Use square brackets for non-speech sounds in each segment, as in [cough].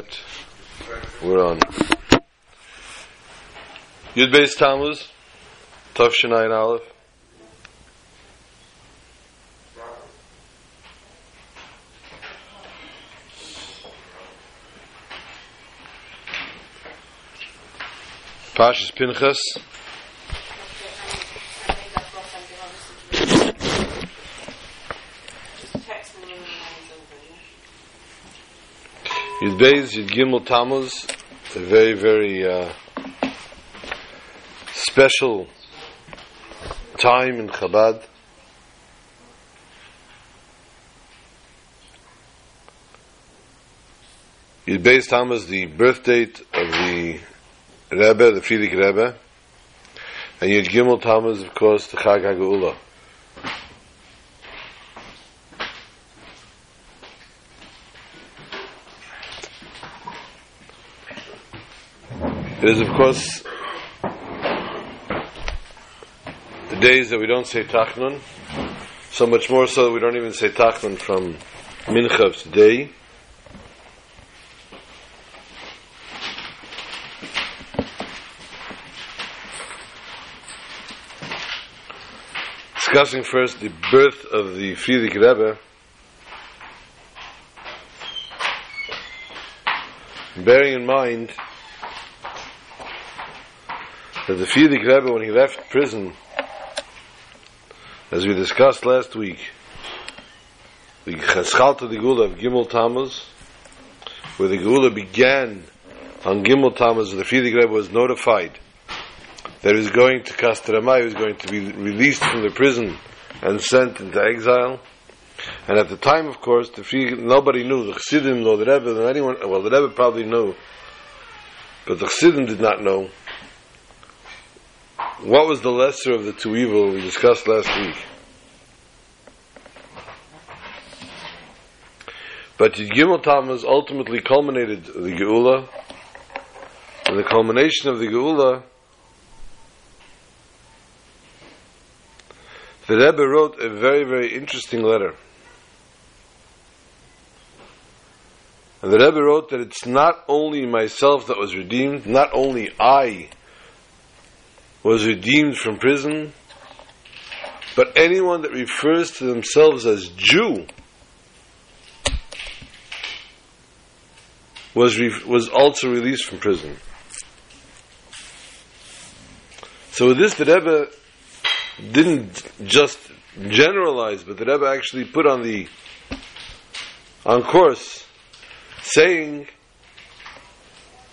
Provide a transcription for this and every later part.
yet. We're on. Yud Beis Tammuz, Tav Shinayin Aleph. Pashas Pinchas. Beis, Yud Gimel Tammuz, a very, very uh, special time in Chabad. Yud Beis Tammuz, the birth date of the Rebbe, the Frierdiker Rebbe, and Yud Gimel Tammuz, of course, the Chag HaGeula. It is, of course, the days that we don't say Tachnun, so much more so that we don't even say Tachnun from Mincha today. Discussing first the birth of the Frierdiker Rebbe, bearing in mind that the Frierdiker Rebbe, when he left prison, as we discussed last week, the Chaschalta the Gula of Gimel Tammuz, where the Gula began on Gimel Tammuz, the Frierdiker Rebbe was notified that he was going to Kostroma, he was going to be released from the prison and sent into exile. And at the time, of course, the nobody knew, the Chassidim, nor the Rebbe, nor anyone, well, the Rebbe probably knew, but the Chassidim did not know what was the lesser of the two evil we discussed last week? But Gimel Tammuz ultimately culminated the Geula, and the culmination of the Geula, the Rebbe wrote a very, very interesting letter. And the Rebbe wrote that it's not only myself that was redeemed, not only I was redeemed from prison, but anyone that refers to themselves as Jew was re- was also released from prison. So with this, the Rebbe didn't just generalize, but the Rebbe actually put on the on course, saying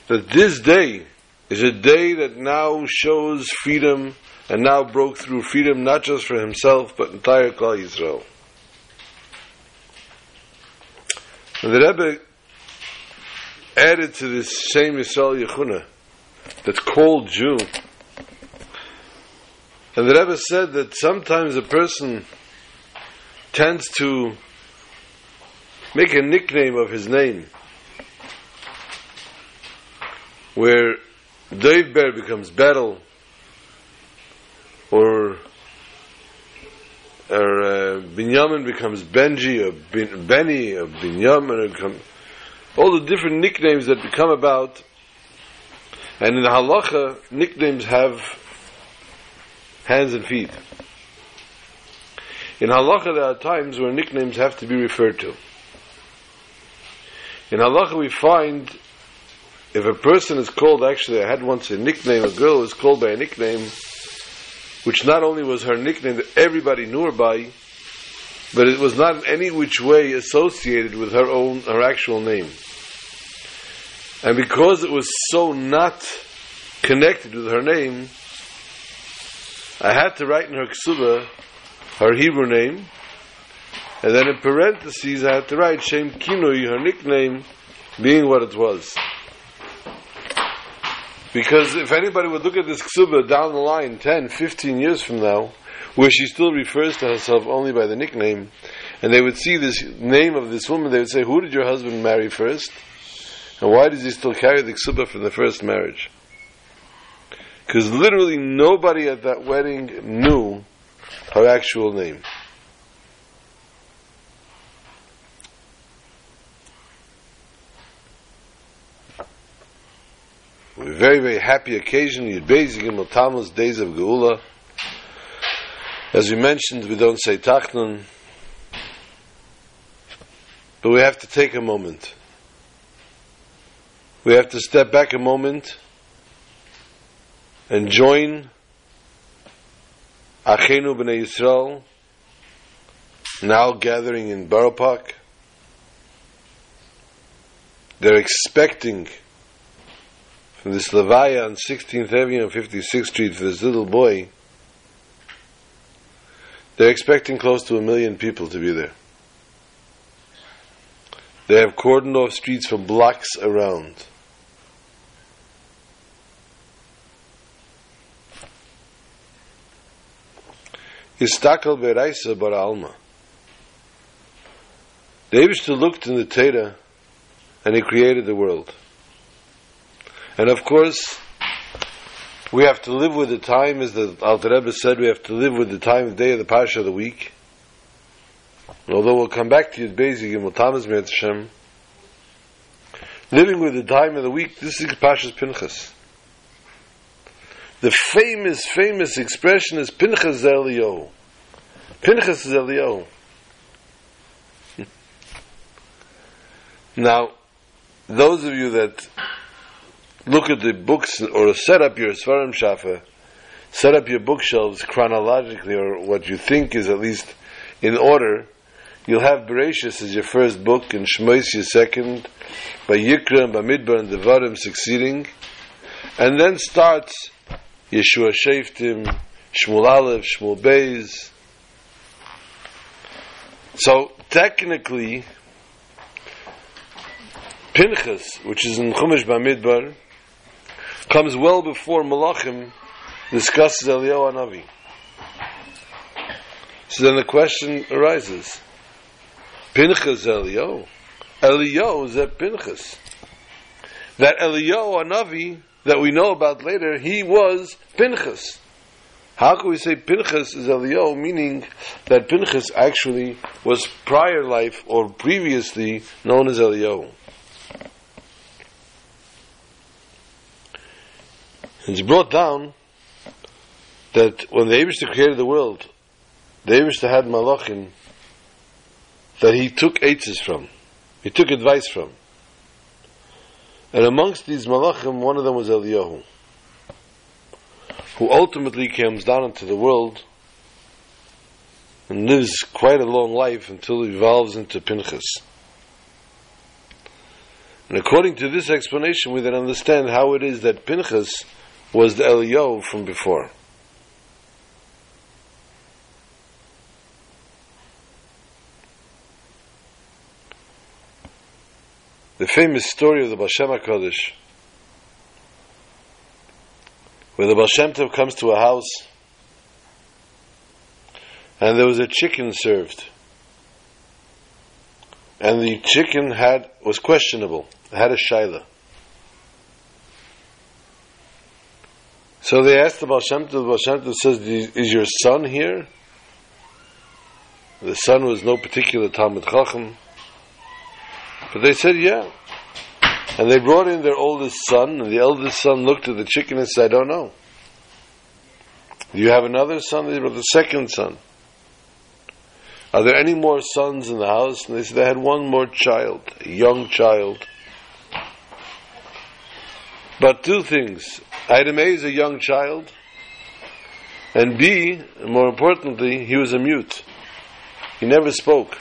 that this day is a day that now shows freedom and now broke through freedom not just for himself but entire Klal Yisrael. And the Rebbe added to this same Yisrael Yechuna that's called Jew. And the Rebbe said that sometimes a person tends to make a nickname of his name where Dave Bear becomes Battle, or or uh, Binyamin becomes Benji, or Bin, Benny, or Binyamin, or become, all the different nicknames that become about. And in halacha, nicknames have hands and feet. In halacha, there are times where nicknames have to be referred to. In halacha, we find if a person is called, actually, I had once a nickname, a girl was called by a nickname, which not only was her nickname that everybody knew her by, but it was not in any which way associated with her own, her actual name. And because it was so not connected with her name, I had to write in her ksuba her Hebrew name, and then in parentheses I had to write Shem Kinui, her nickname, being what it was. Because if anybody would look at this ksuba down the line, 10, 15 years from now, where she still refers to herself only by the nickname, and they would see this name of this woman, they would say, Who did your husband marry first? And why does he still carry the ksuba from the first marriage? Because literally nobody at that wedding knew her actual name. A very, very happy occasion, Yud Beis Gimel Tammuz, days of Geula. As we mentioned, we don't say Tachnun, but we have to take a moment. We have to step back a moment and join Achenu B'nai Yisrael, now gathering in Borough Park. They're expecting from this Levaya on 16th Avenue and 56th Street for this little boy, they're expecting close to a million people to be there. They have cordoned off streets for blocks around. Istakal Beraisa Bar Alma. Abishta looked in the Torah and he created the world. And of course, we have to live with the time, as the Alter Rebbe said, we have to live with the time, the day of the Parsha of the week. Although we'll come back to Yud Bezik and Mutamas Hashem, living with the time of the week, this is Pasha's Pinchas. The famous, famous expression is Pinchas Zelio. Pinchas Zelio. [laughs] now, those of you that look at the books or set up your Svarim Shafa, set up your bookshelves chronologically or what you think is at least in order, you'll have Bereshis as your first book and Shmois your second, Vayikra and Bamidbar and Devarim succeeding, and then starts Yeshua Sheftim, Shmuel Aleph, Shmuel Beis. So technically, Pinchas, which is in Chumash Bamidbar, comes well before Malachim discusses Eliyahu Navi. So then the question arises: Pinchas Eliyahu, Eliyahu is that Pinchas. That Eliyahu Navi that we know about later, he was Pinchas. How can we say Pinchas is Eliyahu, meaning that Pinchas actually was prior life or previously known as Eliyahu? It's brought down that when the Abishta created the world, the Abishta had malachim that he took eitzes from, he took advice from. And amongst these malachim, one of them was Eliyahu, who ultimately comes down into the world and lives quite a long life until he evolves into Pinchas. And according to this explanation, we then understand how it is that Pinchas was the Eliyahu from before. The famous story of the Baal Shem HaKadosh, where the Baal Shem Tov comes to a house and there was a chicken served. And the chicken had was questionable. Had a shaila. So they asked the Baal Shem Tov, the Baal Shem Tov says, is your son here? The son was no particular Talmud Chacham. But they said, yeah. And they brought in their oldest son, and the eldest son looked at the chicken and said, I don't know. Do you have another son? They brought the second son. Are there any more sons in the house? And they said they had one more child, a young child. But two things. Item A is a young child, and B, more importantly, he was a mute. He never spoke.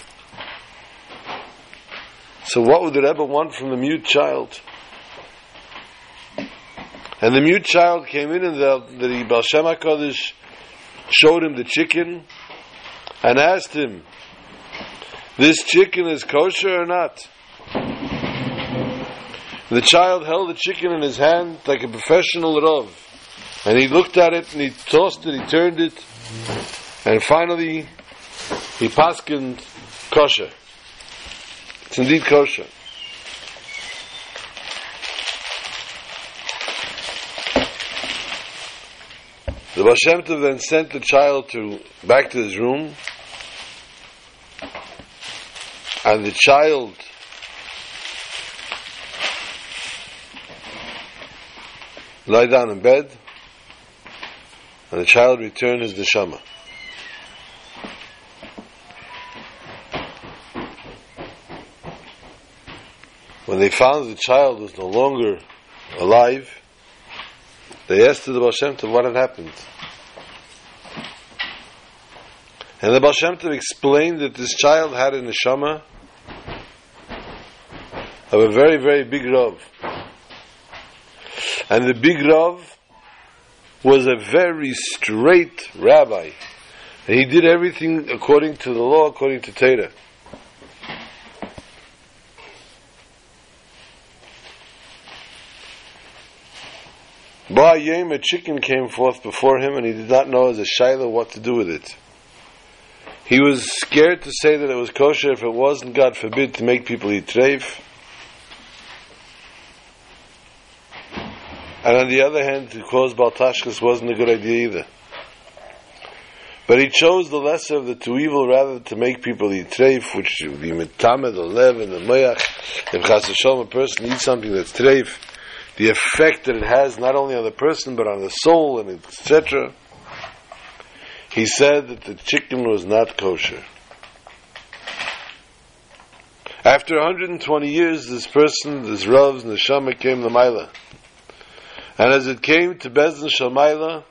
So what would the Rebbe want from the mute child? And the mute child came in and the, the Baal Shem HaKadosh showed him the chicken and asked him, this chicken is kosher or not? The child held the chicken in his hand like a professional Rav. And he looked at it and he tossed it, he turned it, and finally he paskined kosher. It's indeed kosher. The Baal then sent the child to back to his room, and the child lie down in bed, and the child returned his neshama. When they found the child was no longer alive, they asked the Baal what had happened. And the Baal Tov explained that this child had a neshama of a very, very big Rav. And the big Rav was a very straight rabbi. And he did everything according to the law, according to Torah. Ba'ayim, a chicken came forth before him, and he did not know as a shiloh what to do with it. He was scared to say that it was kosher if it wasn't, God forbid, to make people eat treif. And on the other hand, to cause Baal Tashchis wasn't a good idea either. But he chose the lesser of the two evil rather to make people eat treif, which would be mitamed, the lev, and the mayach. If chas a person eats something that's treif, the effect that it has not only on the person but on the soul and etc. He said that the chicken was not kosher. After 120 years, this person, this Rav's neshama came to Maila. And as it came to Beis Din Shel Maalah,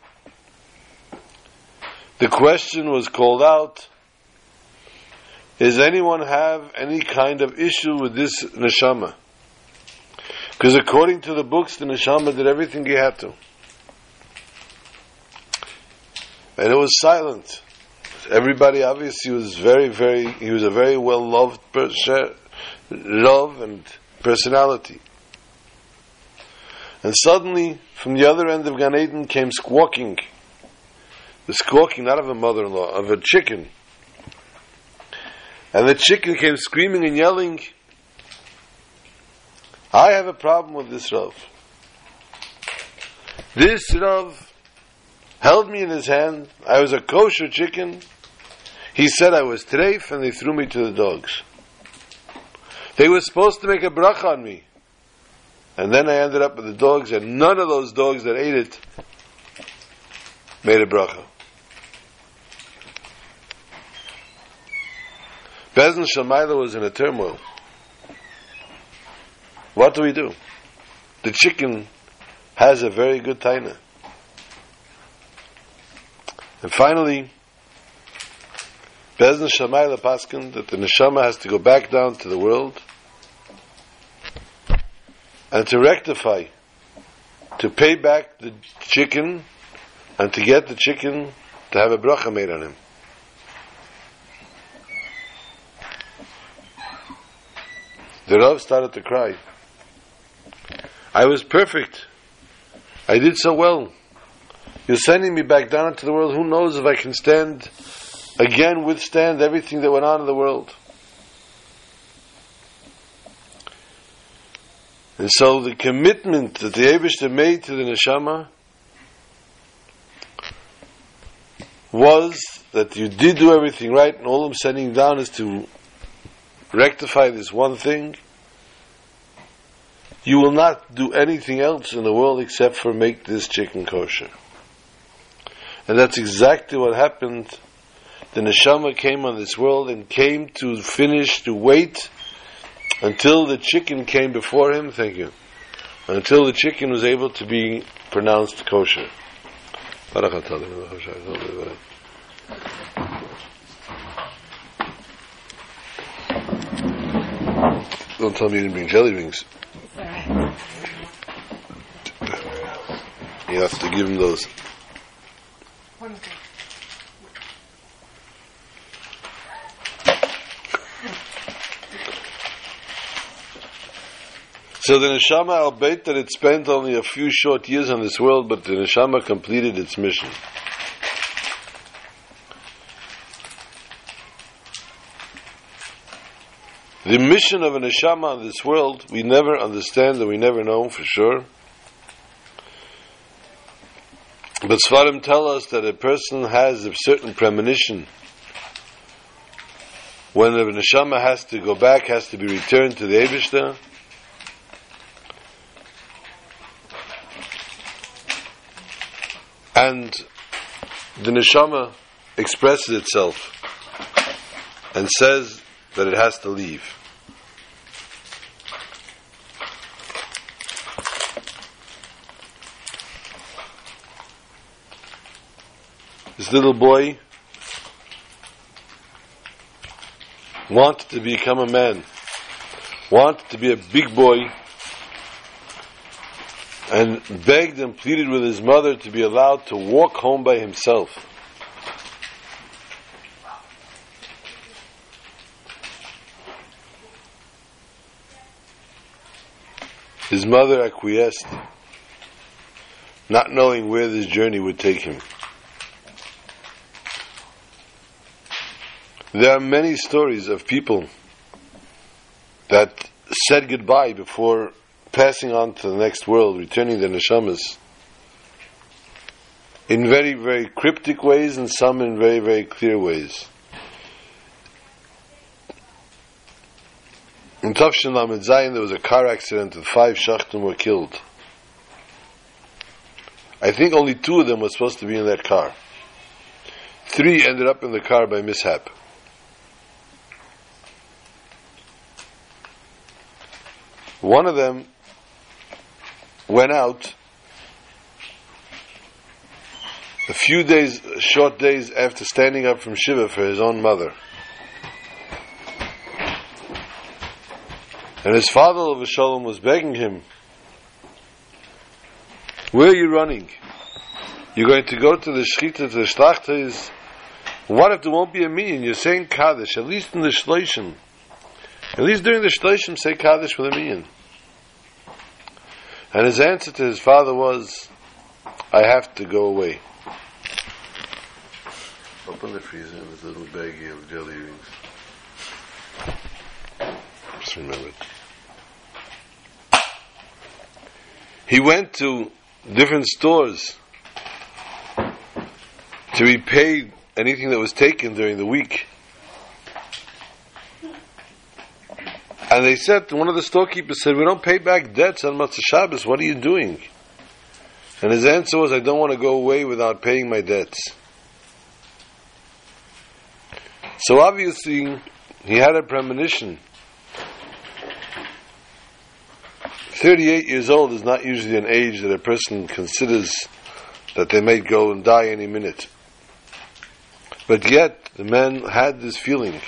the question was called out, does anyone have any kind of issue with this neshama? Because according to the books, the neshama did everything he had to. And it was silent. Everybody obviously was very, very, he was a very well loved person, love and personality. And suddenly, from the other end of Gan Eden came squawking. The squawking, not of a mother in law, of a chicken. And the chicken came screaming and yelling, I have a problem with this Rav. This Rav held me in his hand. I was a kosher chicken. He said I was treif, and they threw me to the dogs. They were supposed to make a bracha on me. And then I ended up with the dogs, and none of those dogs that ate it made a bracha. Beis Din Shel Maalah was in a turmoil. What do we do? The chicken has a very good taina. And finally, Bezdin Shamayla Paskin that the neshama has to go back down to the world and to rectify, to pay back the chicken and to get the chicken to have a bracha made on him. The Rav started to cry. I was perfect. I did so well. You're sending me back down into the world. Who knows if I can stand again, withstand everything that went on in the world. And so the commitment that the Abishter made to the neshama was that you did do everything right, and all I'm sending down is to rectify this one thing, you will not do anything else in the world except for make this chicken kosher. And that's exactly what happened. The neshama came on this world and came to finish, to wait until the chicken came before him. Thank you. Until the chicken was able to be pronounced kosher. Don't tell me you didn't bring jelly rings. You have to give him those. So the neshama, albeit that it spent only a few short years on this world, but the neshama completed its mission. The mission of a neshama on this world, we never understand and we never know for sure. But Svarim tell us that a person has a certain premonition. When the neshama has to go back, has to be returned to the Eibishter, And the neshama expresses itself and says that it has to leave. This little boy wanted to become a man, wanted to be a big boy, and begged and pleaded with his mother to be allowed to walk home by himself. His mother acquiesced, not knowing where this journey would take him. There are many stories of people that said goodbye before passing on to the next world, returning the neshamas, in very, very cryptic ways and some in very, very clear ways. In Tafshin Lamed Zayin, there was a car accident and five shachtim were killed. I think only two of them were supposed to be in that car. Three ended up in the car by mishap. One of them went out a few days, short days after standing up from Shiva for his own mother. And his father, Shalom, was begging him, Where are you running? You're going to go to the Shechita, to the Shlachtes. What if there won't be a minyan? You're saying Kaddish, at least in the Shloshim. At least during the Shloshim, say Kaddish with a minyan. And his answer to his father was, I have to go away. Open the freezer there's a little baggie of jelly rings. Just remember it. He went to different stores to repay anything that was taken during the week. And they said, one of the storekeepers said, we don't pay back debts on Motzei Shabbos, what are you doing? And his answer was, I don't want to go away without paying my debts. So obviously, he had a premonition. 38 years old is not usually an age that a person considers that they may go and die any minute. But yet, the man had this feeling.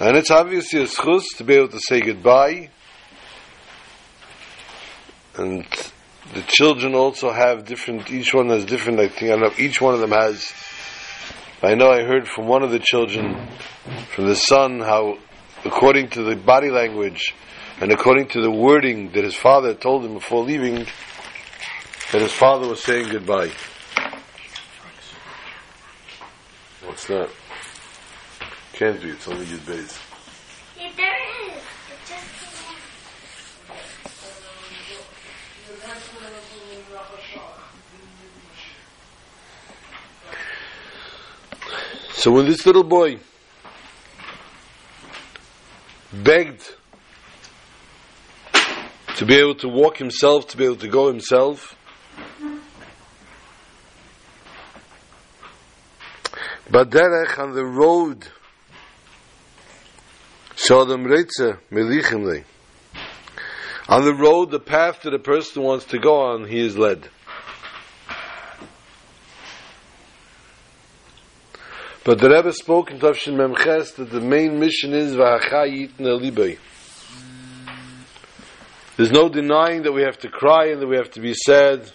And it's obviously a schus to be able to say goodbye. And the children also have different, each one has different, I think, I know, each one of them has. I know I heard from one of the children, from the son, how according to the body language and according to the wording that his father told him before leaving, that his father was saying goodbye. What's that? Can't be, it's only Yud Beis. Yeah, there is. So when this little boy begged to be able to walk himself, to be able to go himself, Baderech on the road, Shalom Reitze, Melichim On the road, the path that a person wants to go on, he is led. But the Rebbe spoke in Tavshin Memches that the main mission is V'achayit Nelibay. There's no denying that we have to cry and that we have to be sad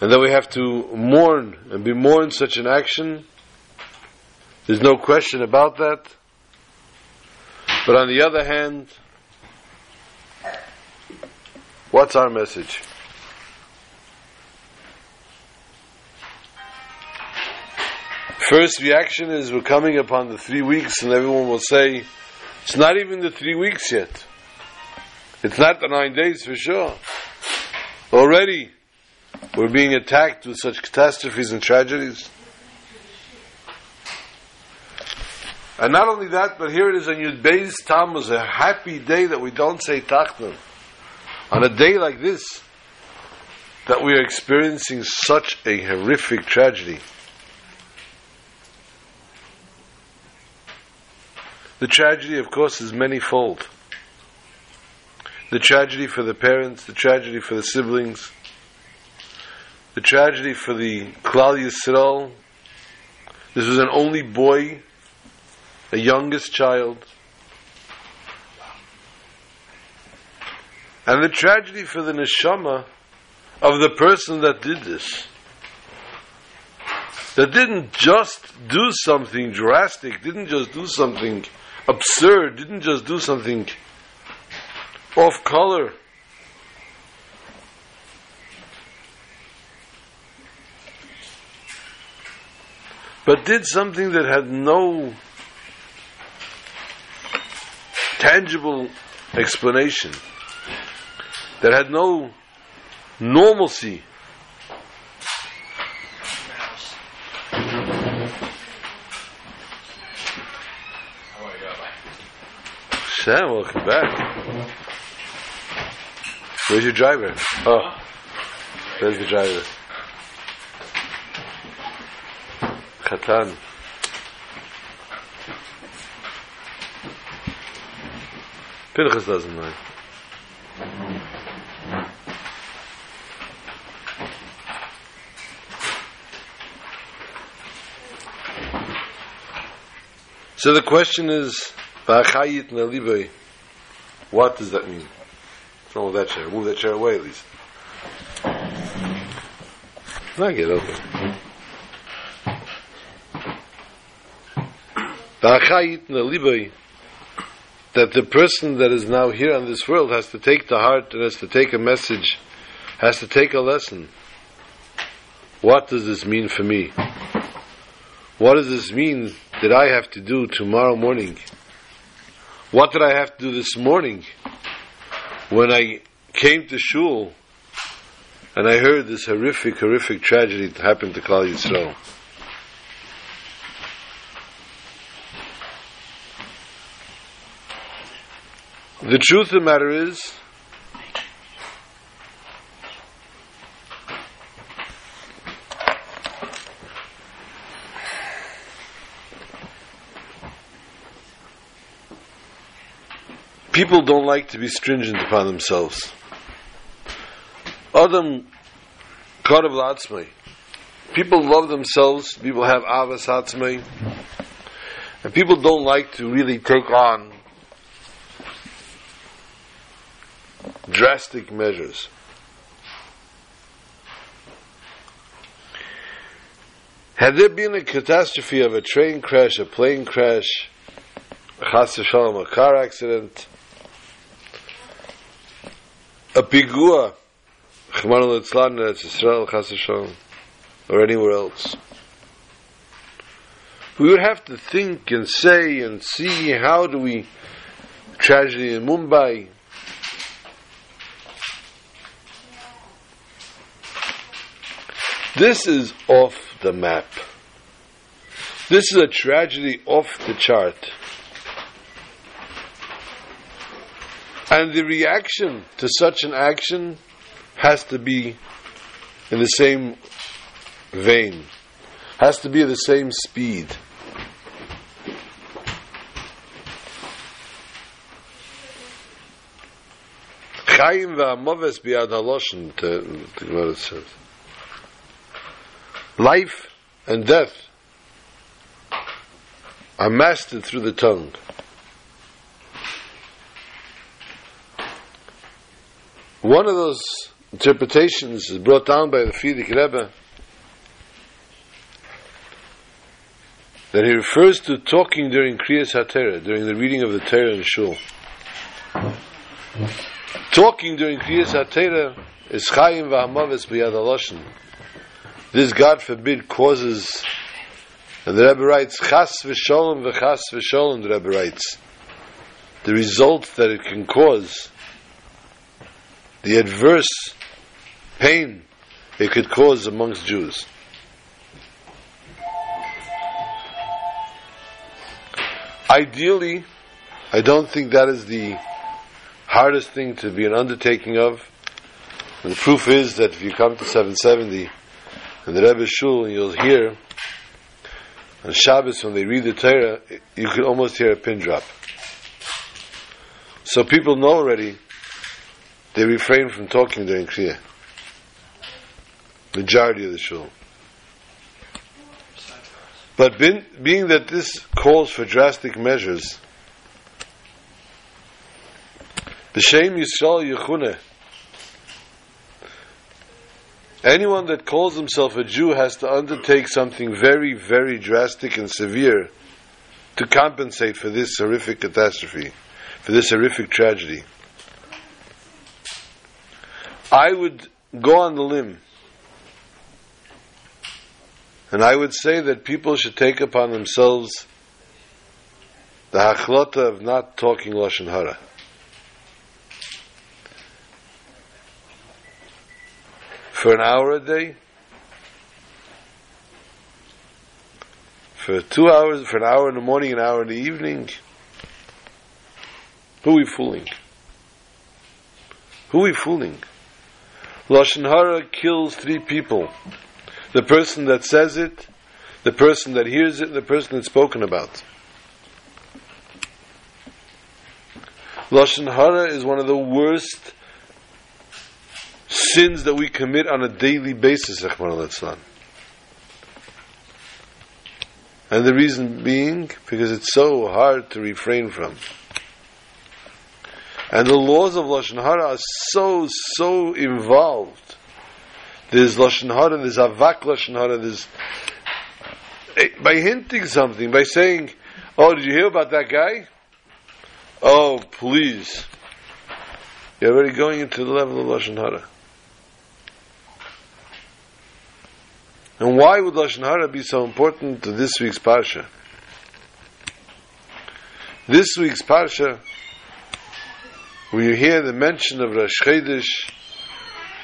and that we have to mourn and be mourned such an action. There's no question about that. But on the other hand, what's our message? First reaction is we're coming upon the three weeks, and everyone will say, it's not even the three weeks yet. It's not the nine days for sure. Already, we're being attacked with such catastrophes and tragedies. And not only that, but here it is on Yud Beis Tammuz, a happy day that we don't say Tachnun. On a day like this, that we are experiencing such a horrific tragedy. The tragedy, of course, is manyfold. The tragedy for the parents, the tragedy for the siblings, the tragedy for the Klal Yisrael. This was an only boy, a youngest child. And the tragedy for the neshama of the person that did this. That didn't just do something drastic, didn't just do something absurd, didn't just do something off color. But did something that had no tangible explanation, that had no normalcy. Sam, welcome back. Where's your driver? Oh, there's the driver. Khatan. Pinchas doesn't mind. So the question is, what does that mean? What's wrong with that chair? Move that chair away at least. I get over. V'achayit nalivay, that the person that is now here on this world has to take the heart and has to take a message, has to take a lesson. What does this mean for me? What does this mean that I have to do tomorrow morning? What did I have to do this morning when I came to shul and I heard this horrific, horrific tragedy that happened to Klal Yisrael? The truth of the matter is, people don't like to be stringent upon themselves. Adam Karav Latzmei. People love themselves, people have Avas Hatzmei, and people don't like to really take on drastic measures. Had there been a catastrophe of a train crash, a plane crash, chas v'shalom, a car accident, a pigua, or anywhere else, we would have to think and say and see how do we tragedy in Mumbai, This is off the map. This is a tragedy off the chart. And the reaction to such an action has to be in the same vein, has to be at the same speed. Chaim v'amoves haloshen, says. Life and death are mastered through the tongue. One of those interpretations is brought down by the Frierdiker Rebbe that he refers to talking during Kriyas HaTorah, during the reading of the Torah in Shul. Talking during Kriyas HaTorah is Chaim v'hamavis b'yad haloshen. This, God forbid, causes, and the Rebbe writes, Chas v'sholem v'chas v'sholem, the Rebbe writes, the result that it can cause, the adverse pain it could cause amongst Jews. Ideally, I don't think that is the hardest thing to be an undertaking of. And the proof is that if you come to 770 and the Rebbe Shul and you'll hear on Shabbos when they read the Torah, you can almost hear a pin drop. So people know already they refrain from talking during Kriya. Majority of the Shul. But being, being that this calls for drastic measures, B'Shem Yisrael Yechuneh, anyone that calls himself a Jew has to undertake something very, very drastic and severe to compensate for this horrific catastrophe, for this horrific tragedy. I would go on the limb and I would say that people should take upon themselves the hachlota of not talking Lashon Hara. For an hour a day? For two hours, for an hour in the morning, an hour in the evening? Who are we fooling? Who are we fooling? Lashon Hara kills three people the person that says it, the person that hears it, and the person that's spoken about. Lashon Hara is one of the worst sins that we commit on a daily basis, And the reason being, because it's so hard to refrain from. And the laws of Lashon Hara are so, so involved there's lashon hara, there's avak lashon hara, there's eh, by hinting something, by saying, "Oh, did you hear about that guy?" Oh, please, you're already going into the level of lashon hara. And why would lashon hara be so important to this week's parsha? This week's parsha, you hear the mention of Rosh Chodesh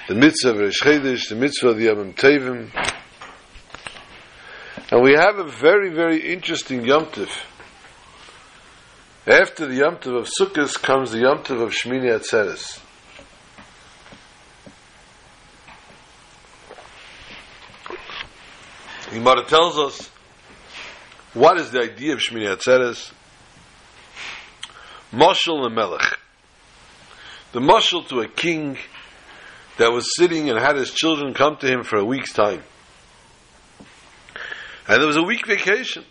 the mitzvah of Rosh Chodesh, the mitzvah of the Yom Tevim. And we have a very, very interesting Yom Tov. After the Yom Tov of Sukkot comes the Yom Tov of Shmini Atzeres. The Gemara tells us what is the idea of Shmini Atzeres. Moshel and Melech. The moshel to a king that was sitting and had his children come to him for a week's time. And there was a week vacation.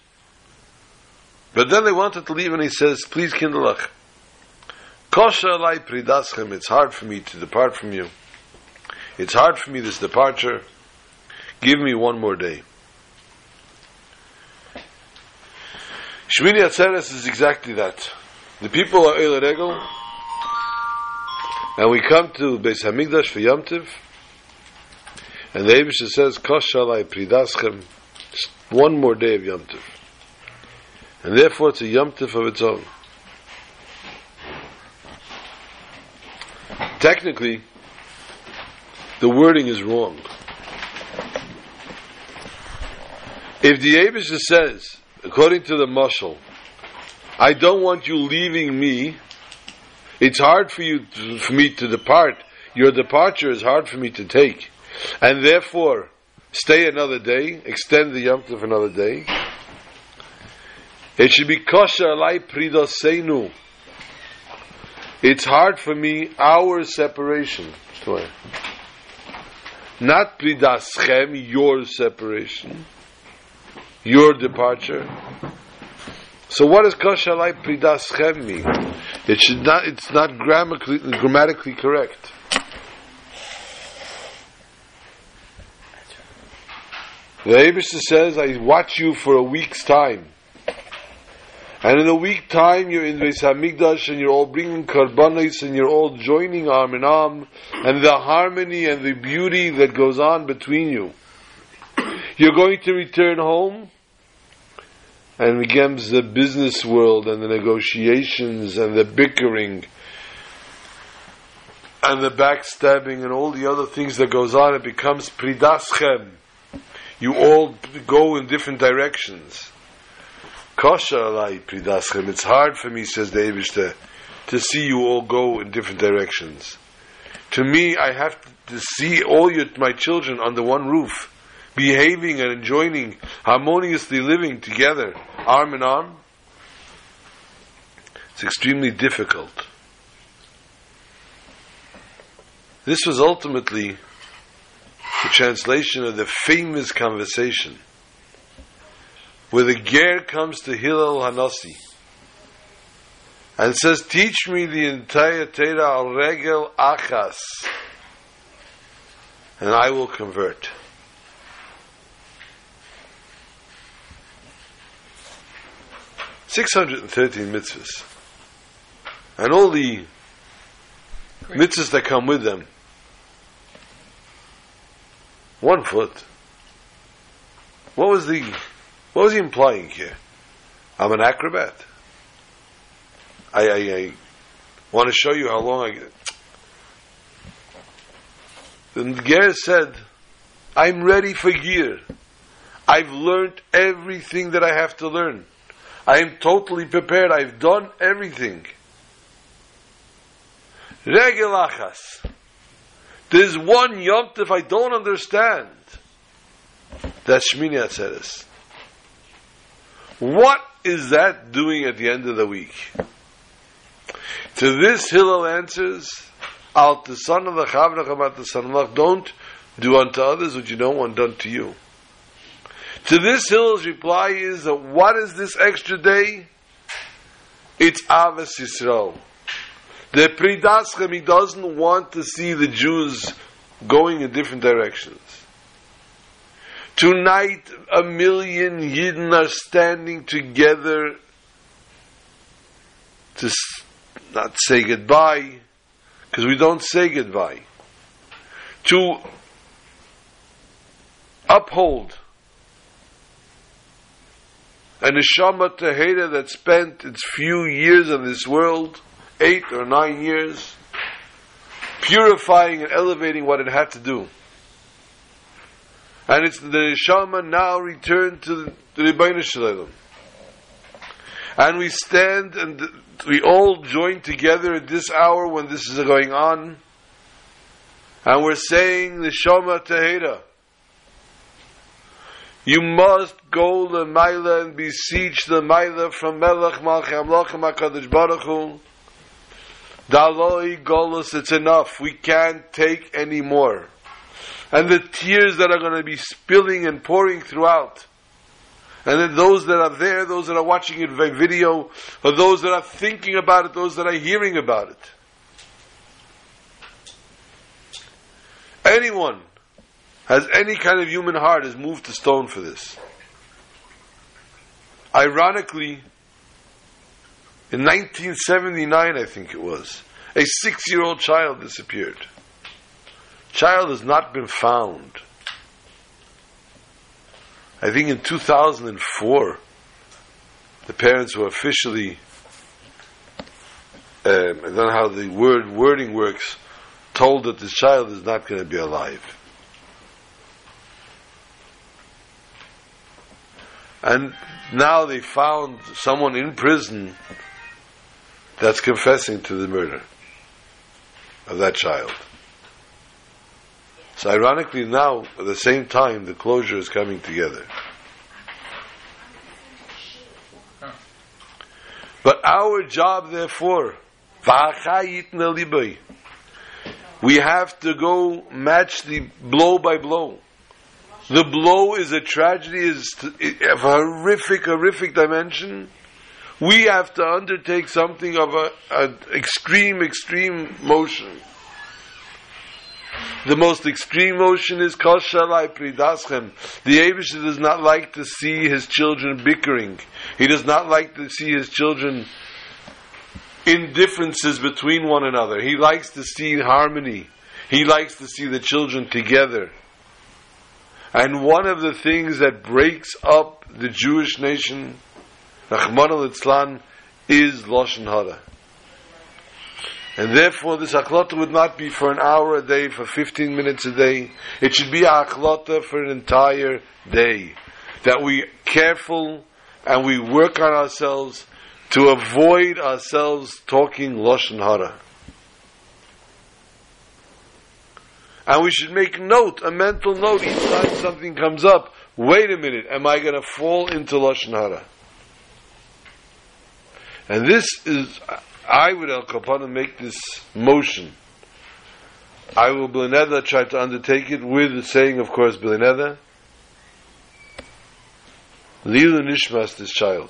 But then they wanted to leave, and he says, Please, Kinderlach, Kosha alai pridaschem, it's hard for me to depart from you. It's hard for me, this departure. Give me one more day. Shmini Atzeres is exactly that. The people are Eile Regel, and we come to Beis Hamikdash for Yom Tiv, and the Abisha says, Koshalai Pridaschem, one more day of Yom Tiv. And therefore it's a Yom Tiv of its own. Technically, the wording is wrong. If the Abisha says, according to the Mashal, I don't want you leaving me it's hard for you, to, for me to depart. Your departure is hard for me to take. And therefore, stay another day, extend the Yom Tov another day. It should be kosher alai pridosenu. It's hard for me, our separation. Not pridaschem, your separation, your departure. So what does koshalai pridaschem mean? It should not. It's not grammatically, grammatically correct. The Abishah says, "I watch you for a week's time." And in a week time, you're in Beis Hamikdash, and you're all bringing karbanis, and you're all joining arm in arm, and the harmony and the beauty that goes on between you. You're going to return home, and becomes the business world and the negotiations and the bickering and the backstabbing and all the other things that goes on, it becomes pridaschem. You all go in different directions. Kosha alai pridaschem. It's hard for me, says David, to, to see you all go in different directions. To me, I have to see all your, my children under one roof, behaving and enjoying, harmoniously living together, arm in arm. It's extremely difficult. This was ultimately the translation of the famous conversation where the Ger comes to Hillel Hanasi and says, Teach me the entire Torah al regel achas, and I will convert. Six hundred and thirteen mitzvahs, and all the mitzvahs that come with them. One foot. What was the? What was he implying here? I'm an acrobat. I, I, I want to show you how long I get. The Ger said, I'm ready for gear. I've learned everything that I have to learn. I am totally prepared. I've done everything. Regelachas. There's one yomtiv I don't understand. That's Shmini Atzeres. What is that doing at the end of the week? To this Hillel answers, Al the son of the Chavrach the son of don't do unto others what you don't want done to you. To this Hillel's reply is that what is this extra day? It's Avas Yisrael. The Pridaschem, he doesn't want to see the Jews going in different directions. Tonight, a million Yidden are standing together to not say goodbye, because we don't say goodbye, to uphold a neshama tehera that spent its few years in this world, eight or nine years, purifying and elevating what it had to do. And it's the neshama now returned to the, Rebbeinu Shalom. And we stand and we all join together at this hour when this is going on, and we're saying the Shoma Tehera. You must go the Maila and beseech the Maila from Melech Malchim Amlochem HaKadosh Baruch Hu. Daloi Golos, it's enough. We can't take any more. And the tears that are going to be spilling and pouring throughout and then those that are there, those that are watching it by video, or those that are thinking about it, those that are hearing about it. Anyone has any kind of human heart is moved to stone for this. Ironically, in 1979, I think it was, a six year old child disappeared. Child has not been found. I think in 2004, the parents were officially, um, I don't know how the word wording works, told that this child is not going to be alive. And now they found someone in prison that's confessing to the murder of that child. So ironically now, at the same time, the closure is coming together. But our job, therefore, we have to go match the blow by blow. The blow is a tragedy, is of horrific, horrific dimension. We have to undertake something of an extreme, extreme motion. The most extreme motion is kol pridaschem. The Abisha does not like to see his children bickering. He does not like to see his children in differences between one another. He likes to see harmony. He likes to see the children together. And one of the things that breaks up the Jewish nation, Rahman al Itslan, is Lashon Hara. And therefore, this aklota would not be for an hour a day, for 15 minutes a day. It should be a aklota for an entire day. That we careful and we work on ourselves to avoid ourselves talking lashon hara. And we should make note, a mental note, each time something comes up. Wait a minute, am I going to fall into Lashon Hara? And this is, I would El Kapana make this motion. I will Bilineda try to undertake it with the saying, of course, Bilineda. Lilu Nishmas, this child.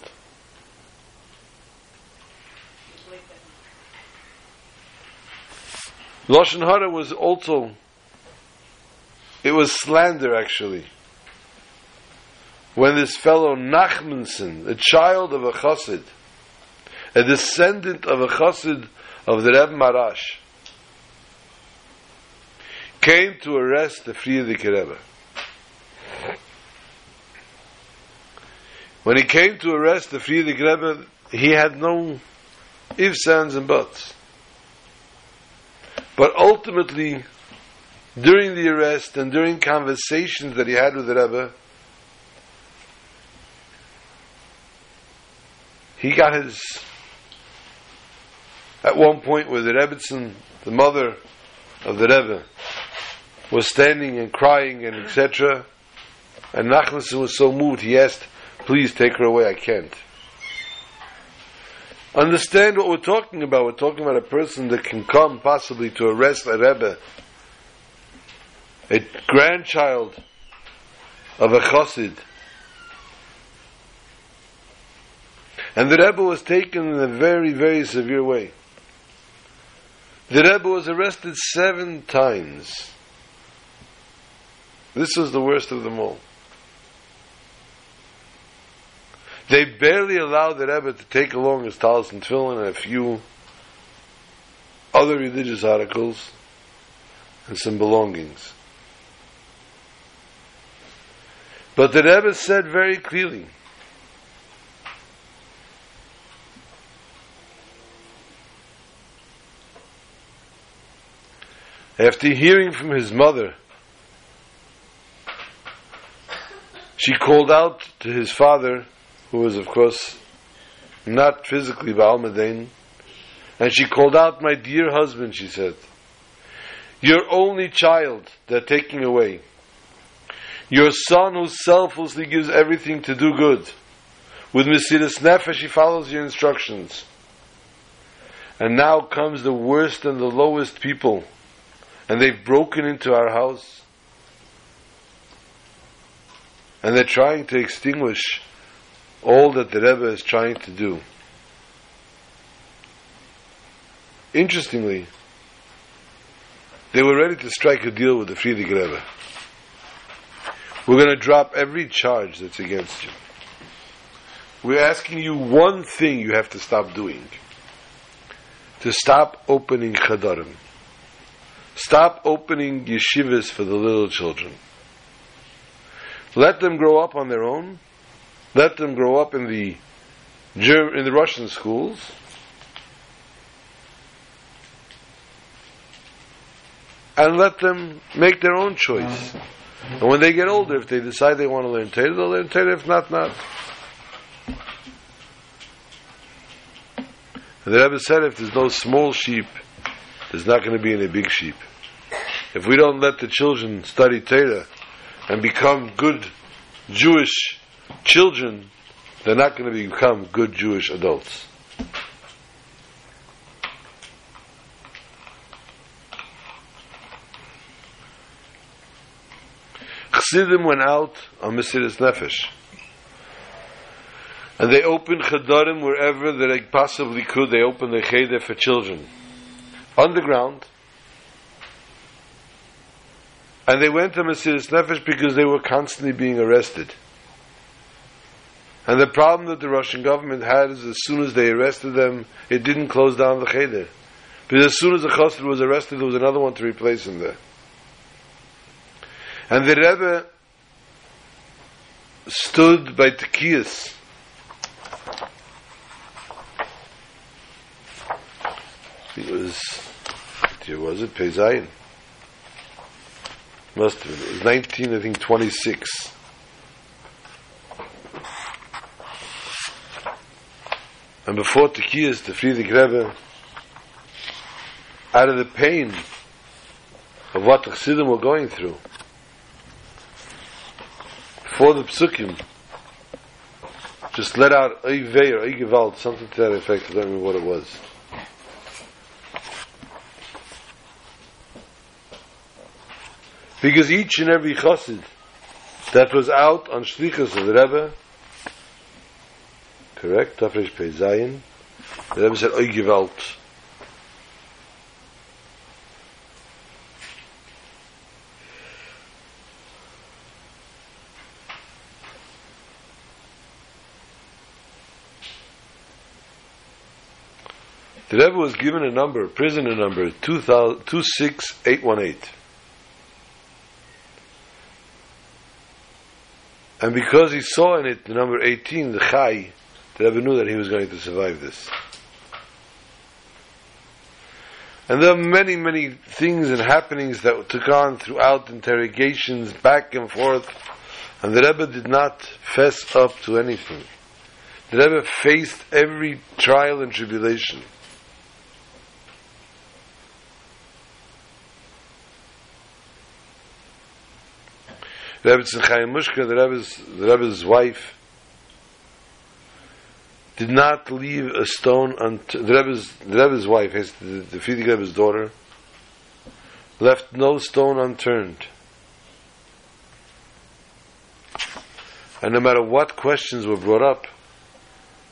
Lashon Hara was also, it was slander actually. When this fellow Nachmanson, a child of a chassid, a descendant of a chassid of the Reb Maharash, came to arrest the Frierdiker Rebbe. When he came to arrest the Frierdiker Rebbe, he had no ifs, ands, and buts. But ultimately, during the arrest and during conversations that he had with the Rebbe, he got his. At one point, where the Rebbetzin, the mother of the Rebbe, was standing and crying and etc., and Nachmanson was so moved, he asked, "Please take her away. I can't." Understand what we're talking about. We're talking about a person that can come possibly to arrest a Rebbe, a grandchild of a chassid. And the Rebbe was taken in a very, very severe way. The Rebbe was arrested seven times. This was the worst of them all. They barely allowed the Rebbe to take along his talis and tefillin and a few other religious articles and some belongings. But the Rebbe said very clearly, after hearing from his mother, she called out to his father who was, of course, not physically Baalmadain, and she called out, My dear husband, she said, Your only child they're taking away. Your son who selflessly gives everything to do good. With Mesiris Nefesh, he follows your instructions. And now comes the worst and the lowest people, and they've broken into our house. And they're trying to extinguish all that the Rebbe is trying to do. Interestingly, they were ready to strike a deal with the Frierdiker Rebbe. We're going to drop every charge that's against you. We're asking you one thing you have to stop doing. To stop opening chadarim. Stop opening yeshivas for the little children. Let them grow up on their own let them grow up in the in the Russian schools. And let them make their own choice. And when they get older, if they decide they want to learn Torah, they'll learn Torah. If not, not. And the Rebbe said, if there's no small sheep, there's not going to be any big sheep. If we don't let the children study Torah and become good Jewish children, they're not going to become good Jewish adults. Chassidim went out on Mesiris Nefesh. And they opened Chadarim wherever they possibly could. They opened the Cheder for children. Underground. And they went to Mesiris Nefesh because they were constantly being arrested. And the problem that the Russian government had is as soon as they arrested them, it didn't close down the cheder. Because as soon as the chassid was arrested, there was another one to replace him there. And the Rebbe stood by Tekiyas. It was, what was it? Pezayin. Must have been. It was 19, I think, 26. And before Tekiyas, the Frierdiker Rebbe, out of the pain of what the Chassidim were going through. For the psukim, just let out a veir, a gewalt, something to that effect. I don't remember what it was. Because each and every chassid that was out on shlichus of the Rebbe, correct, Tafresh Pei Zayin, the Rebbe said, oi gewalt. The Rebbe was given a number, prisoner number 26818. And because he saw in it the number 18, the Chai, the Rebbe knew that he was going to survive this. And there are many, many things and happenings that took on throughout interrogations, back and forth, and the Rebbe did not fess up to anything. The Rebbe faced every trial and tribulation. Rebbe Chaim Mushka, the Rebbe's, the Rebbe's wife, did not leave a stone until the Rebbe's, the Rebbe's wife, his, the, the Frierdiker Rebbe's daughter, left no stone unturned. And no matter what questions were brought up,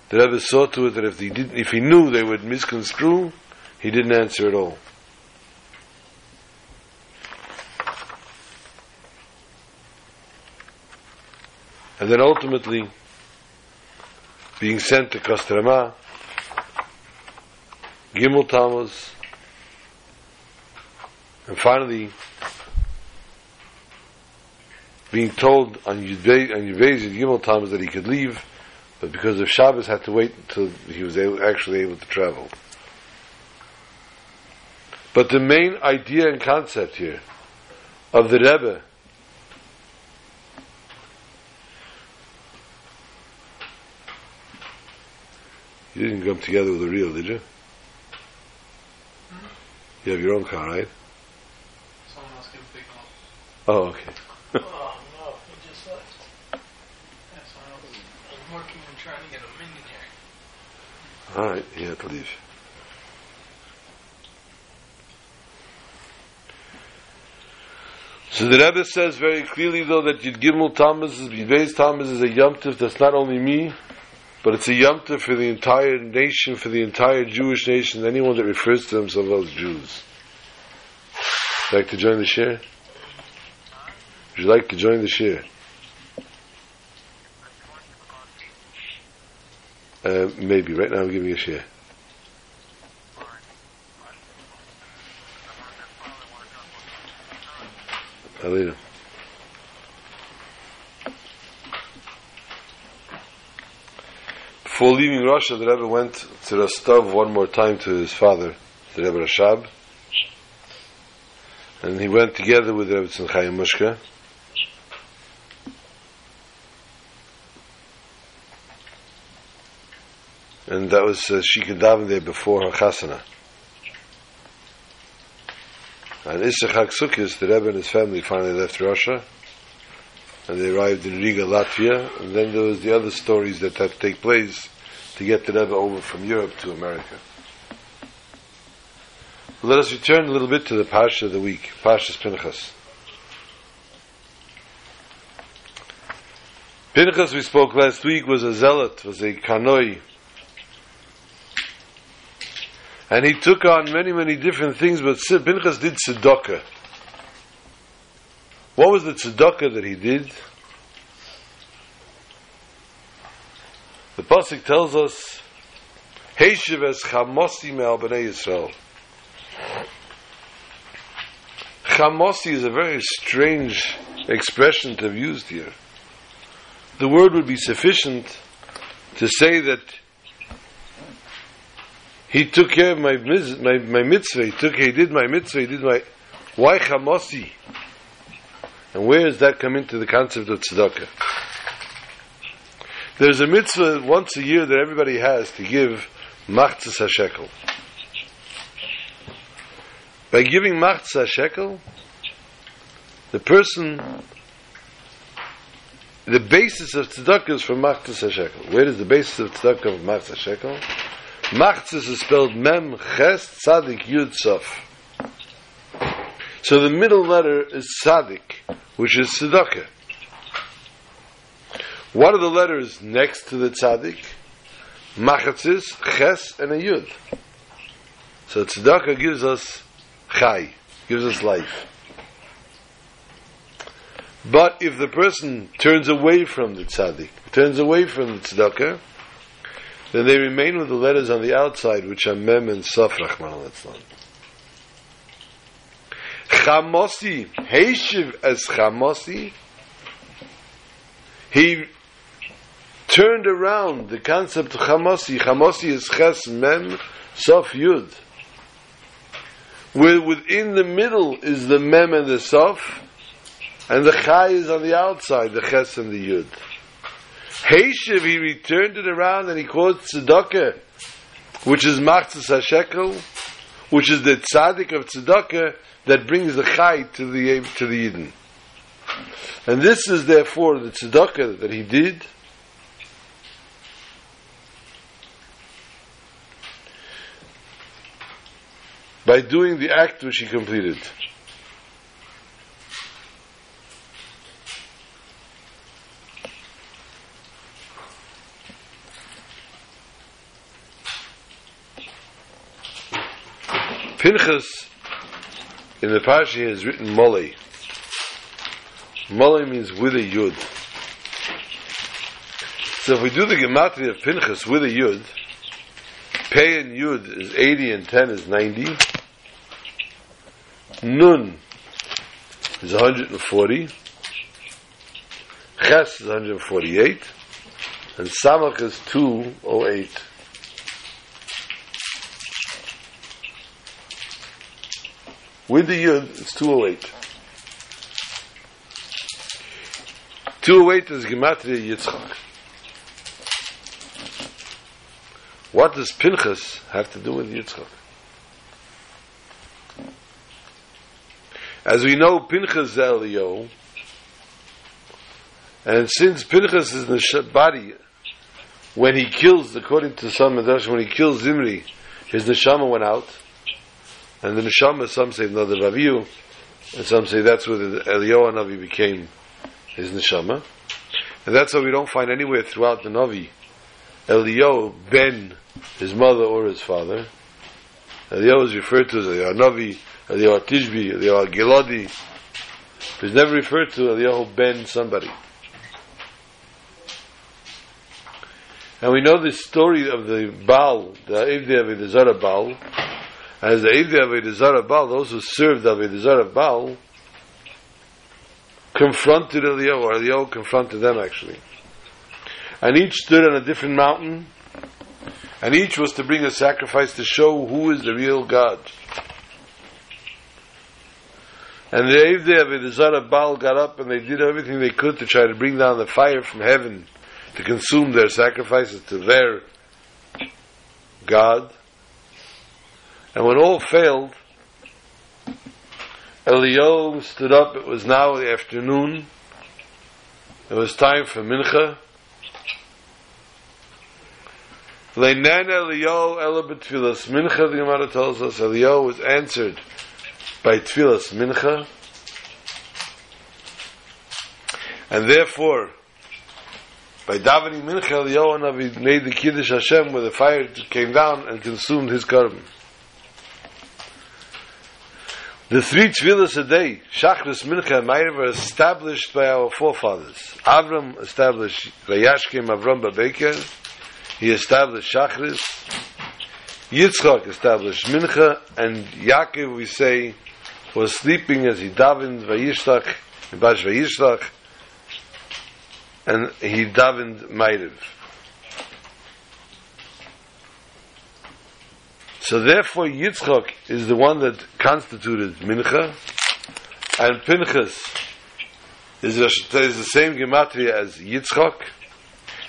the Rebbe saw to it that if he didn't, if he knew they would misconstrue, he didn't answer at all. And then ultimately, being sent to Kostroma, Gimel Tammuz, and finally being told on Yudvei on Yudvei's Gimel Tammuz that he could leave, but because of Shabbos had to wait until he was able, actually able to travel. But the main idea and concept here of the Rebbe You didn't come together with a real, did you? You have your own car, right? Someone else can pick him up. Oh, okay. [laughs] oh no, he just left. Yeah, someone else. I'm working on trying to get him in here. All right, he had to leave. So the Rebbe says very clearly, though, that Yud Gimel Tammuz, Yud Tammuz is a Yom that's not only me, but it's a Yom for the entire nation, for the entire Jewish nation, anyone that refers to themselves as Jews. Like to join the share? Would you like to join the share? Uh, maybe. Right now I'm giving a share. Later. Before leaving Russia, the Rebbe went to Rostov one more time to his father, the Rebbe Rashab. And he went together with Rebbe Tzon Chaya Mushka. And that was, uh, could daven there before her chasana. And Issachak Sukkis, the Rebbe and his family finally left Russia and they arrived in Riga, Latvia, and then there was the other stories that had to take place to get the Rebbe over from Europe to America. Let us return a little bit to the Parsha of the week, Parshas Pinchas. Pinchas, we spoke last week, was a zealot, was a kanoi. And he took on many, many different things, but Pinchas did tzedakah. What was the tzedakah that he did? The pasuk tells us, "Heishiv es chamosi me'al b'nei Yisrael." Chamosi is a very strange expression to have used here. The word would be sufficient to say that he took care of my, my, my mitzvah, he took, he did my mitzvah, he did my, why chamosi? And where does that come into the concept of tzedakah? There's a mitzvah once a year that everybody has to give machzas hashekel. By giving machzas hashekel, the person, the basis of tzedakah is from machzis hashekel. Where is the basis of tzedakah of machzis hashekel? Machzis is spelled mem ches tzadik yud sof. So the middle letter is tzadik, which is tzedakah. What are the letters next to the tzaddik? Machatzis, ches, and a yud. So tzedakah gives us chai, gives us life. But if the person turns away from the tzaddik, turns away from the tzedakah, then they remain with the letters on the outside, which are mem and saf, rachman al Chamosi, heishiv as chamosi, he turned around the concept of chamosi. Chamosi is ches mem sof yud. Where within the middle is the mem and the sof, and the chai is on the outside, the ches and the yud. Heishiv, he returned it around and he called tzedakah, which is machzas hashekel, which is the tzaddik of tzedakah that brings the chai to the to the yidden. And this is therefore the tzedakah that he did. By doing the act which he completed. Pinchas in the Parsha has written Mole. Mole means with a Yud. So if we do the Gematria of Pinchas with a Yud, Pei and Yud is 80 and 10 is 90. Nun is 140. Ches is 148. And Samach is 208. With the Yud, it's 208. 208 is Gematria Yitzchak. What does Pinchas have to do with Yitzchak? As we know, Pinchas Elio, and since Pinchas is the body, when he kills, according to some Medrash, when he kills Zimri, his neshama went out, and the neshama, some say no, the Raviu, and some say that's where the Eliyahu Navi became his neshama. And that's why we don't find anywhere throughout the Navi Eliyahu ben his mother or his father. Eliyahu is referred to as Eliyahu Navi, Eliyahu Tishbi, Eliyahu Giladi. He's never referred to Eliyahu ben somebody. And we know the story of the Baal, the Avdei the Zara Baal, as the Avdei Avodah Zarah Baal, those who served Avodah Zarah Baal, confronted Eliyahu, or Eliyahu confronted them actually. And each stood on a different mountain, and each was to bring a sacrifice to show who is the real God. And the Avodah Zarah Baal got up and they did everything they could to try to bring down the fire from heaven to consume their sacrifices to their God. And when all failed, Eliyahu stood up. It was now the afternoon. It was time for mincha. Leinan Eliyahu ela mincha. The Gemara tells us Eliyahu was answered by tfilas mincha, and therefore, by davening mincha, Eliyahu made the kiddush Hashem, where the fire came down and consumed his carbon. The three tefillas a day, Shachris, Mincha, and Ma'ariv, are established by our forefathers. Avram established Vayashkim Avram Babeker. He established Shachris. Yitzchak established Mincha, and Yaakov, we say, was sleeping as he davened Vayishtach, Bash Vayishtach, and he davened Ma'ariv. So therefore, Yitzchak is the one that constituted Mincha, and Pinchas is, is the same gematria as Yitzchak,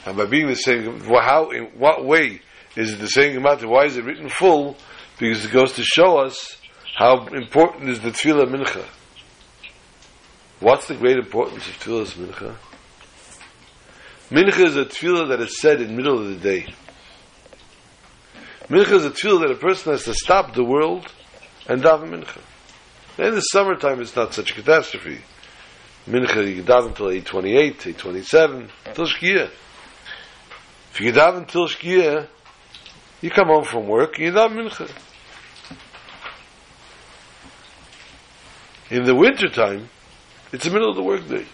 and by being the same, how, in what way is it the same gematria? Why is it written full? Because it goes to show us how important is the Tefillah Mincha. What's the great importance of tefillah's mincha? Mincha is a tefillah that is said in the middle of the day. Mincha is a tefillah that a person has to stop the world and daven mincha. In the summertime, it's not such a catastrophe. Mincha, you can daven until 8.28, 8.27, till Shkia. If you daven until Shkia, you come home from work and you daven mincha. In the wintertime, it's the middle of the workday.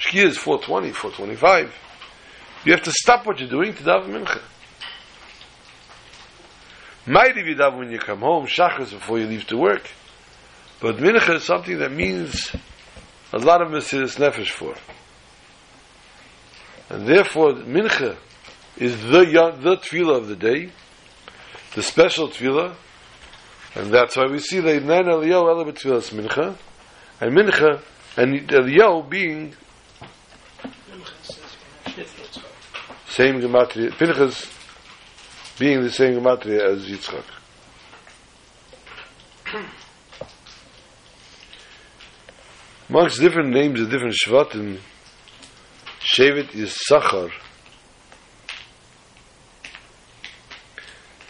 Shkia is 4.20, 4.25. You have to stop what you're doing to daven mincha. Might if you daven when you come home, shachas before you leave to work. But mincha is something that means a lot of mesiris nefesh for. And therefore, mincha is the the tefillah of the day, the special tefillah, and that's why we see the Nen Eliyahu Ela B'Tfilas Mincha, and Mincha, and being says Shifra Yitzchak. same gematria, Pinchas being the same gematria as Yitzchak. Amongst different names of different Shvatim, Shevet is Sachar.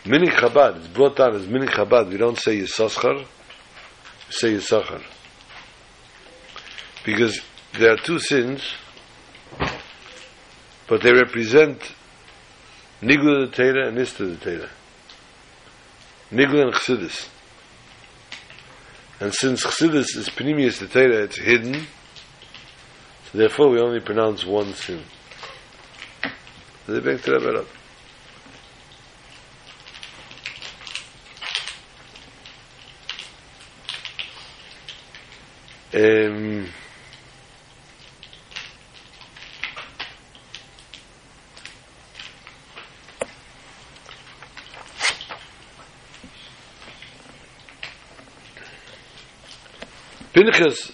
Mini Chabad, it's brought down as Mini Chabad. We don't say Yisachar, we say Yisachar. Because there are two sins, but they represent Nigla the Torah and Nista the Torah. Nigla and Chassidus. And since Chassidus is Pnimius the Torah, it's hidden, so therefore we only pronounce one sin. They to that up. Um, Pinchas,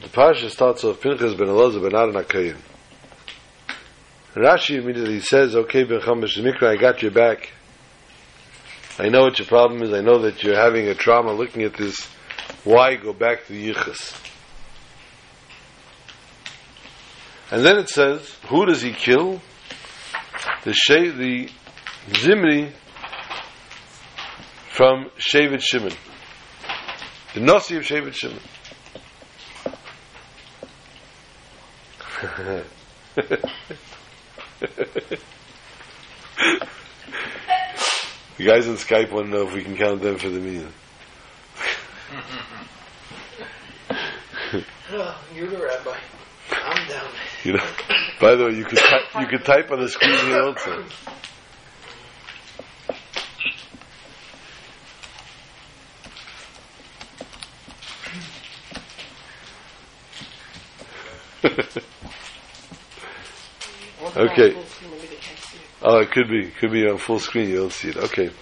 the parsha starts off Pinchas ben Elazar ben Aaron HaKoyin. Rashi immediately says, "Okay, Ben Chamash Mikra, I got your back. I know what your problem is. I know that you're having a trauma looking at this. Why go back to Yichus?" And then it says, "Who does he kill? The she- the Zimri from Shevet Shimon, the Nasi of Shevet Shimon." The guys on Skype want to know if we can count them for the meal. [laughs] You're the rabbi. I'm down. You know. By the way, you could type, you could type on the screen here also. [laughs] Okay. Oh, it could be, It could be on full screen. You don't see it. Okay. Wow,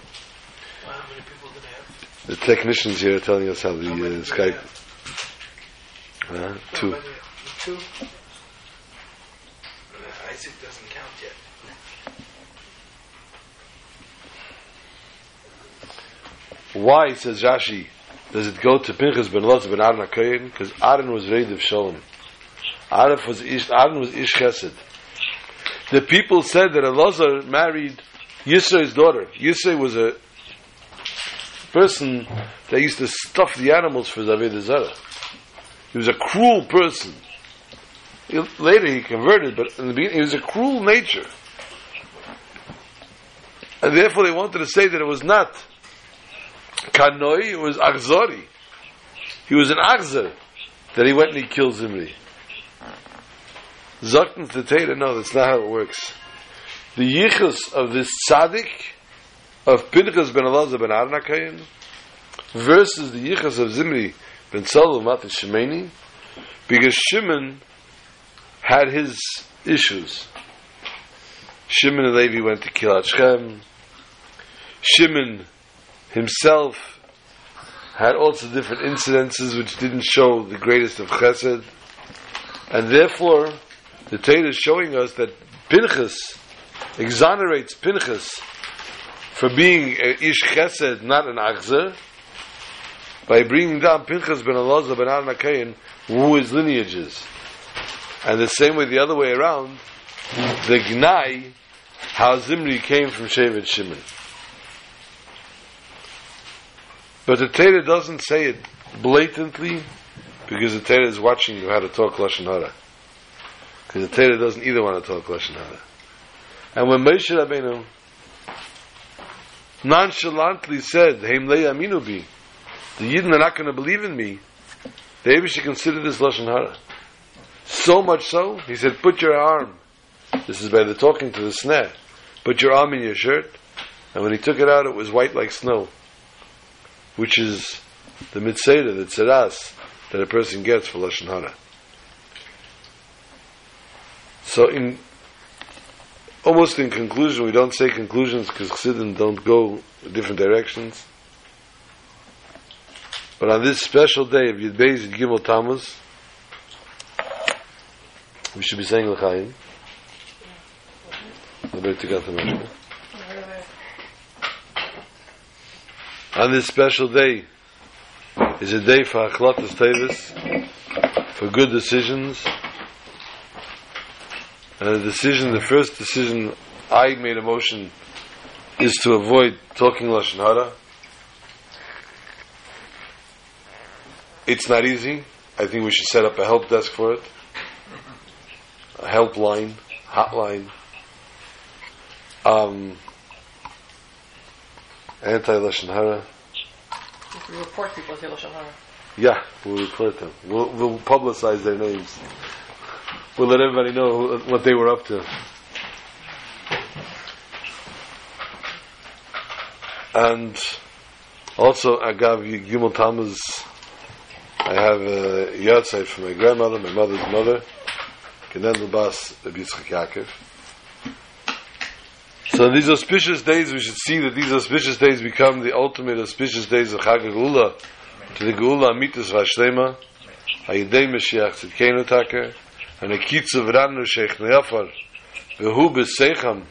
how many people did I have? The technicians here are telling us how the How uh, many Skype. Uh, two. Two? Uh, Isaac doesn't count yet. Why, says Rashi, does it go to Pinchas ben Elazar ben Aaron HaKoyin? Because Aaron was Reid of Shalom. Aaron was Ish, Aaron was Ish Chesed. The people said that Elazar married Yisro's daughter. Yisro was a person that used to stuff the animals for Zaved Zara. He was a cruel person. He- later he converted, but in the beginning he was a cruel nature. And therefore they wanted to say that it was not Kanoi, it was Achzori. He was an Achzer that he went and he killed Zimri. Zaktan to Teda, no, that's not how it works. The yichus of this tzaddik, of Pinchas ben Elazar ben Arnakayin, versus the yichus of Zimri ben Saul Matat Shemeni, because Shimon had his issues. Shimon and Levi went to kill Shechem. Shimon himself had also different incidences which didn't show the greatest of chesed. And therefore, the Torah is showing us that Pinchas exonerates Pinchas for being a ish chesed, not an achzer. by bringing down Pinchas ben Elazar ben Aaron HaKayin, who his lineage is. And the same way the other way around, the Gnai, how Zimri came from Shevet Shimon. But the Torah doesn't say it blatantly because the Torah is watching you how to talk Lashon Hara. Because the Torah doesn't either want to talk Lashon Hara. And when Moshe Rabbeinu nonchalantly said, Heim lei aminu bi, the Yidden are not going to believe in me, the should consider this Lashon Hara. So much so, he said, put your arm, this is by the talking to the snare, put your arm in your shirt, and when he took it out, it was white like snow, which is the mitzvah, the tzeras, that a person gets for Lashon Hara. So in almost in conclusion, we don't say conclusions because Chassidim don't go different directions. But on this special day of Yud Beis and Gimel Tammuz, we should be saying L'chaim. On this special day is a day for Achlatas Tevis, for good decisions, and the decision, the first decision I made a motion is to avoid talking Lashon Hara. It's not easy. I think we should set up a help desk for it. A helpline, hotline. Um, anti-Lashon Hara. We report people to Lashon Hara. Yeah, we'll report them. We'll, we'll publicize their names. We'll let everybody know what they were up to. And also, you Gimel Tammuz. I have a yahrzeit from my grandmother, my mother's mother, Kenendel Bas Yitzchak Yaakov. So these auspicious days, we should see that these auspicious days become the ultimate auspicious days of Chag to the Geula Amitis Vashlema, Hayidei Mashiach Tzidkenu Taker, and a kitzav ranu sheikh neafar, vehu b'seicham,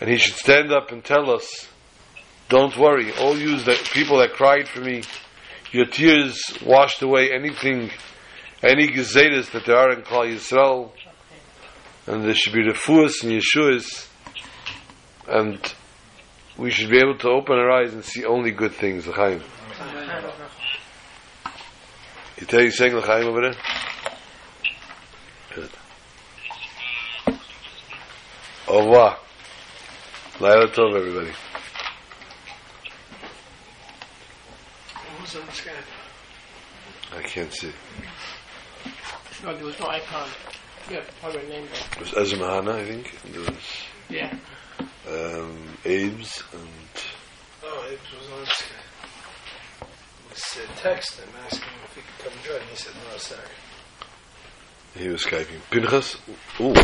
and he should stand up and tell us, don't worry, all you that people that cried for me, your tears washed away anything, any gezetas that there are in Klal Yisrael, and there should be refuahs and yeshuas, and we should be able to open our eyes and see only good things. L'chaim. You tell you saying l'chaim over there? Au revoir. Laila Tov, everybody. Who's on Skype? I can't see. No, there was no icon. Yeah, probably name there. It was Ezra Mahana, I think. And there was Yeah. um, Abe's and Oh, it was on Skype. It was a text. I'm asking him if he could come join. He said, no, sorry. he was Skyping. Pinchas? Ooh.